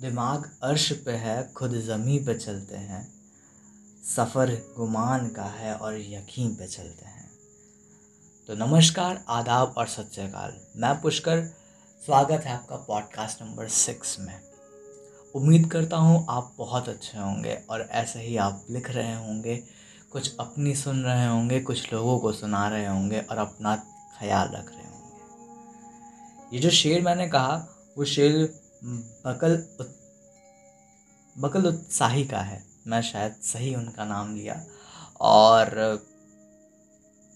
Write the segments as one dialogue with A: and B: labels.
A: दिमाग अर्श पे है, खुद ज़मी पे चलते हैं। सफ़र गुमान का है और यकीन पे चलते हैं। तो नमस्कार, आदाब और सत मैं पुष्कर, स्वागत है आपका पॉडकास्ट नंबर सिक्स में। उम्मीद करता हूँ आप बहुत अच्छे होंगे और ऐसे ही आप लिख रहे होंगे, कुछ अपनी सुन रहे होंगे, कुछ लोगों को सुना रहे होंगे और अपना ख्याल रख रहे होंगे। ये जो शेर मैंने कहा, वो शेर बकल उत, बकल उत्साही का है। मैं शायद सही उनका नाम लिया। और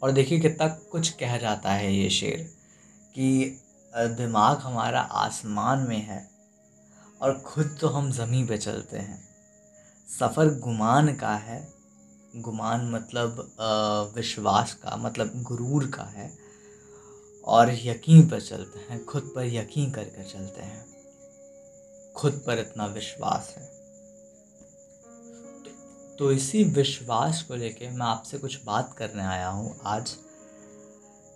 A: और देखिए कितना कुछ कह जाता है ये शेर कि दिमाग हमारा आसमान में है और ख़ुद तो हम ज़मीन पे चलते हैं। सफ़र गुमान का है। गुमान मतलब विश्वास का मतलब गुरूर का है। और यकीन पर चलते हैं खुद पर यकीन कर कर चलते हैं। खुद पर इतना विश्वास है। तो इसी विश्वास को लेके मैं आपसे कुछ बात करने आया हूँ आज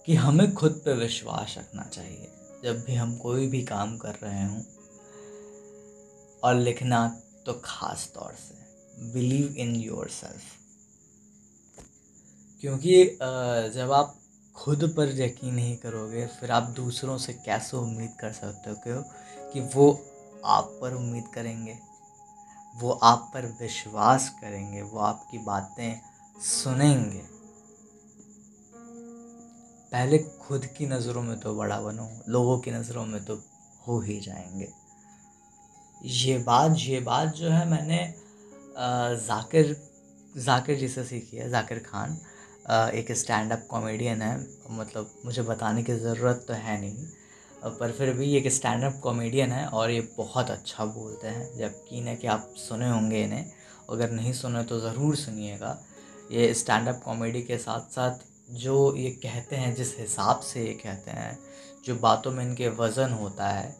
A: कि हमें खुद पे विश्वास रखना चाहिए। जब भी हम कोई भी काम कर रहे हों और लिखना तो ख़ास तौर से बिलीव इन योर सेल्फ क्योंकि जब आप खुद पर यकीन नहीं करोगे, फिर आप दूसरों से कैसे उम्मीद कर सकते हो कि वो आप पर उम्मीद करेंगे, वो आप पर विश्वास करेंगे, वो आपकी बातें सुनेंगे। पहले खुद की नज़रों में तो बड़ा बनो, लोगों की नज़रों में तो हो ही जाएँगे। ये बात ये बात जो है मैंने जाकिर जाकिर जी से सीखी है, जाकिर खान। एक स्टैंड अप कॉमेडियन है मतलब मुझे बताने की ज़रूरत तो है नहीं। पर फिर भी एक स्टैंड अप कॉमेडियन है और ये बहुत अच्छा बोलते हैं। यकीन है कि आप सुने होंगे इन्हें। अगर नहीं सुने तो ज़रूर सुनिएगा। ये स्टैंड अप कॉमेडी के साथ साथ जो ये कहते हैं, जिस हिसाब से ये कहते हैं, जो बातों में इनके वज़न होता है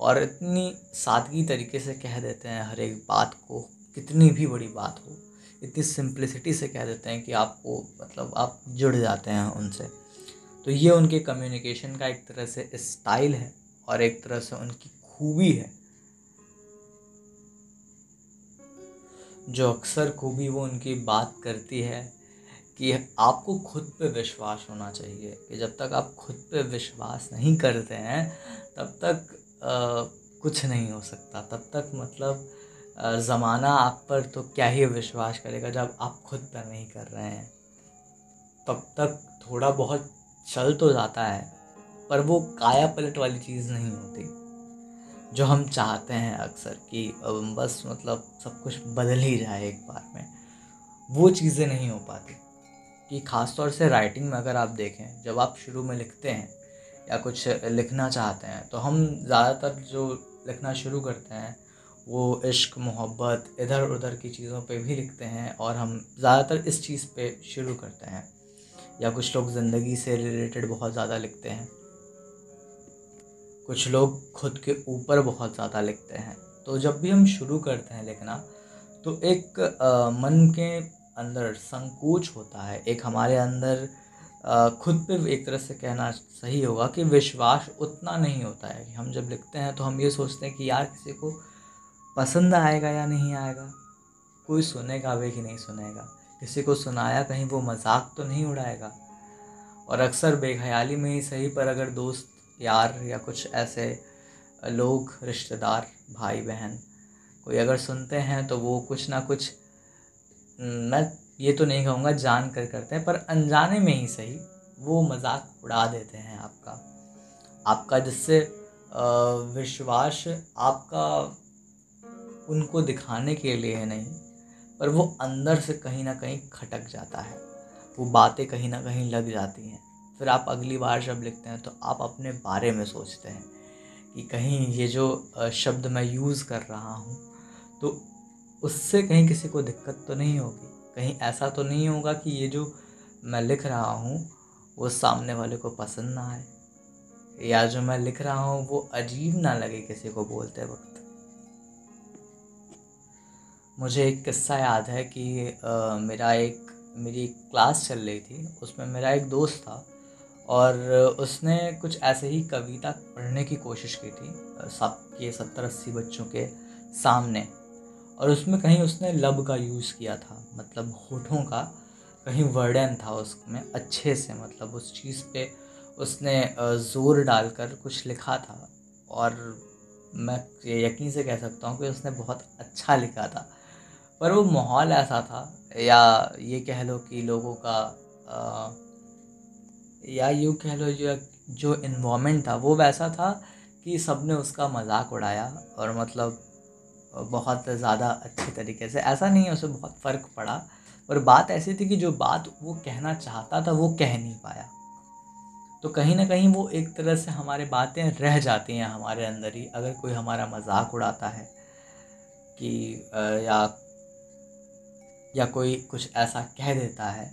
A: और इतनी सादगी तरीके से कह देते हैं हर एक बात को, कितनी भी बड़ी बात हो, इतनी सिंप्लिसिटी से कह देते हैं कि आपको मतलब आप जुड़ जाते हैं उनसे। तो ये उनके कम्युनिकेशन का एक तरह से स्टाइल है और एक तरह से उनकी खूबी है। जो अक्सर खूबी वो उनकी बात करती है कि आपको खुद पे विश्वास होना चाहिए कि जब तक आप खुद पे विश्वास नहीं करते हैं तब तक आ, कुछ नहीं हो सकता। तब तक मतलब ज़माना आप पर तो क्या ही विश्वास करेगा जब आप खुद पर नहीं कर रहे हैं। तब तक थोड़ा बहुत चल तो जाता है, पर वो काया पलट वाली चीज़ नहीं होती। जो हम चाहते हैं अक्सर कि बस मतलब सब कुछ बदल ही जाए एक बार में, वो चीज़ें नहीं हो पाती। कि ख़ास तौर से राइटिंग में अगर आप देखें, जब आप शुरू में लिखते हैं या कुछ लिखना चाहते हैं तो हम ज़्यादातर जो लिखना शुरू करते हैं, वो इश्क, मोहब्बत इधर उधर की चीज़ों पे भी लिखते हैं और हम ज़्यादातर इस चीज़ पे शुरू करते हैं। या कुछ लोग ज़िंदगी से रिलेटेड बहुत ज़्यादा लिखते हैं। कुछ लोग खुद के ऊपर बहुत ज़्यादा लिखते हैं। तो जब भी हम शुरू करते हैं लिखना तो एक आ, मन के अंदर संकोच होता है। एक हमारे अंदर खुद पे एक तरह से कहना सही होगा कि विश्वास उतना नहीं होता है। हम जब लिखते हैं तो हम ये सोचते हैं कि यार किसी को पसंद आएगा या नहीं आएगा। कोई सुनेगा वे कि नहीं सुनेगा। किसी को सुनाया कहीं वो मज़ाक तो नहीं उड़ाएगा। और अक्सर बेख्याली में ही सही पर अगर दोस्त यार या कुछ ऐसे लोग, रिश्तेदार भाई बहन कोई अगर सुनते हैं तो वो कुछ ना कुछ मैं ये तो नहीं कहूँगा जान कर करते हैं, पर अनजाने में ही सही वो मज़ाक उड़ा देते हैं आपका। आपका जिससे विश्वास आपका उनको दिखाने के लिए नहीं पर वो अंदर से कहीं ना कहीं खटक जाता है। वो बातें कहीं ना कहीं लग जाती हैं। फिर आप अगली बार जब लिखते हैं तो आप अपने बारे में सोचते हैं कि कहीं ये जो शब्द मैं यूज़ कर रहा हूँ तो उससे कहीं किसी को दिक्कत तो नहीं होगी। कहीं ऐसा तो नहीं होगा कि ये जो मैं लिख रहा हूँ, वो सामने वाले को पसंद ना आए। या जो मैं लिख रहा हूँ, वो अजीब ना लगे किसी को बोलते वक्त। मुझे एक किस्सा याद है कि आ, मेरा एक मेरी एक क्लास चल रही थी उसमें मेरा एक दोस्त था और उसने कुछ ऐसे ही कविता पढ़ने की कोशिश की थी सब के सत्तर अस्सी बच्चों के सामने और उसमें कहीं उसने लब का यूज़ किया था मतलब होठों का कहीं वर्डन था उसमें अच्छे से मतलब उस चीज़ पे उसने ज़ोर डालकर कुछ लिखा था और मैं यकीन से कह सकता हूँ कि उसने बहुत अच्छा लिखा था। पर वो माहौल ऐसा था या ये कह लो कि लोगों का आ, या यूँ कह लो जो जो इन्वामेंट था वो वैसा था कि सबने उसका मज़ाक उड़ाया और मतलब बहुत ज़्यादा अच्छे तरीके से। ऐसा नहीं है उसे बहुत फ़र्क पड़ा और बात ऐसी थी कि जो बात वो कहना चाहता था वो कह नहीं पाया। तो कहीं ना कहीं वो एक तरह से हमारे बातें रह जाती हैं हमारे अंदर ही अगर कोई हमारा मज़ाक उड़ाता है कि या या कोई कुछ ऐसा कह देता है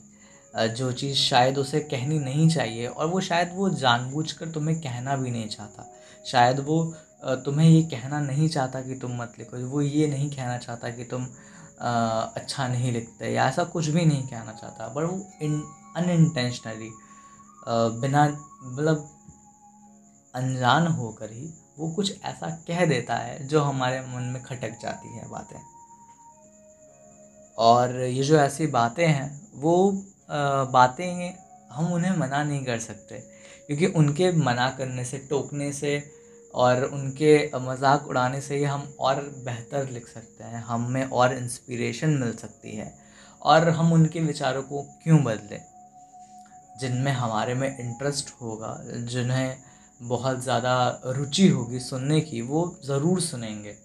A: जो चीज़ शायद उसे कहनी नहीं चाहिए और वो शायद वो जानबूझकर तुम्हें कहना भी नहीं चाहता। शायद वो तुम्हें ये कहना नहीं चाहता कि तुम मत लिखो, वो ये नहीं कहना चाहता कि तुम अच्छा नहीं लिखते या ऐसा कुछ भी नहीं कहना चाहता बट वो इन अनइंटेंशनली बिना मतलब अनजान होकर ही वो कुछ ऐसा कह देता है जो हमारे मन में खटक जाती है बातें। और ये जो ऐसी बातें हैं, वो बातें हम उन्हें मना नहीं कर सकते। क्योंकि उनके मना करने से, टोकने से और उनके मज़ाक उड़ाने से ही हम और बेहतर लिख सकते हैं। हमें और इंस्पिरेशन मिल सकती है। और हम उनके विचारों को क्यों बदलें? जिनमें हमारे में इंटरेस्ट होगा, जिन्हें बहुत ज़्यादा रुचि होगी सुनने की, वो ज़रूर सुनेंगे।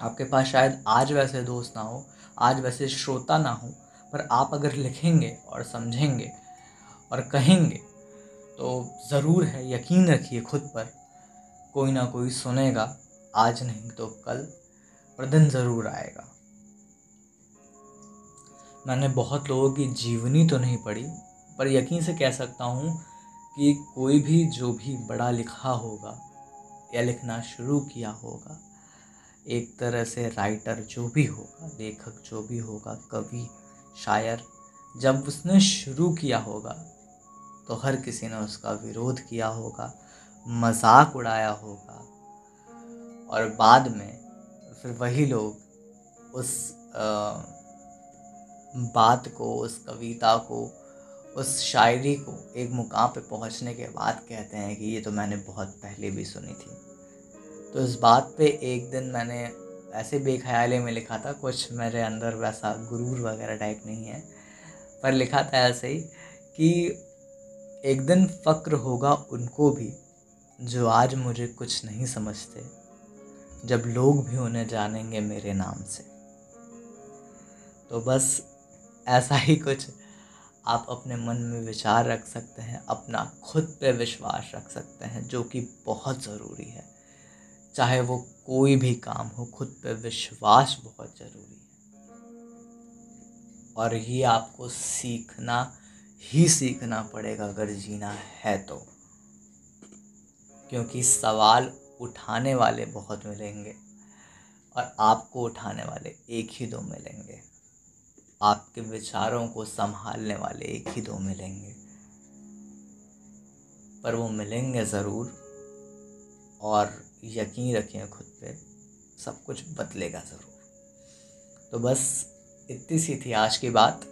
A: आपके पास शायद आज वैसे दोस्त ना हो, आज वैसे श्रोता ना हो, पर आप अगर लिखेंगे और समझेंगे और कहेंगे तो ज़रूर है, यकीन रखिए खुद पर, कोई ना कोई सुनेगा, आज नहीं तो कल पर दिन ज़रूर आएगा। मैंने बहुत लोगों की जीवनी तो नहीं पढ़ी, पर यकीन से कह सकता हूँ कि कोई भी जो भी बड़ा लिखा होगा या लिखना शुरू किया होगा एक तरह से राइटर जो भी होगा लेखक जो भी होगा कवि शायर जब उसने शुरू किया होगा तो हर किसी ने उसका विरोध किया होगा मज़ाक उड़ाया होगा। और बाद में फिर वही लोग उस आ, बात को उस कविता को उस शायरी को एक मुकाम पे पहुँचने के बाद कहते हैं कि ये तो मैंने बहुत पहले भी सुनी थी। तो इस बात पे एक दिन मैंने ऐसे बेख्याले में लिखा था, कुछ मेरे अंदर वैसा गुरूर वगैरह टाइप नहीं है, पर लिखा था ऐसे ही कि एक दिन फ़क्र होगा उनको भी जो आज मुझे कुछ नहीं समझते, जब लोग भी उन्हें जानेंगे मेरे नाम से। तो बस ऐसा ही कुछ आप अपने मन में विचार रख सकते हैं, अपना खुद पे विश्वास रख सकते हैं, जो कि बहुत ज़रूरी है। चाहे वो कोई भी काम हो, खुद पे विश्वास बहुत ज़रूरी है। और ये आपको सीखना ही सीखना पड़ेगा अगर जीना है तो। क्योंकि सवाल उठाने वाले बहुत मिलेंगे और आपको उठाने वाले एक ही दो मिलेंगे। आपके विचारों को संभालने वाले एक ही दो मिलेंगे। पर वो मिलेंगे ज़रूर और यकीन रखें खुद पे, सब कुछ बदलेगा ज़रूर। तो बस इतनी सी थी आज की बात।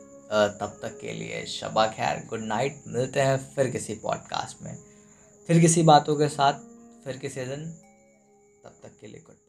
A: तब तक के लिए शबा खैर, गुड नाइट, मिलते हैं फिर किसी पॉडकास्ट में। फिर किसी बातों के साथ, फिर किसी दिन। तब तक के लिए गुड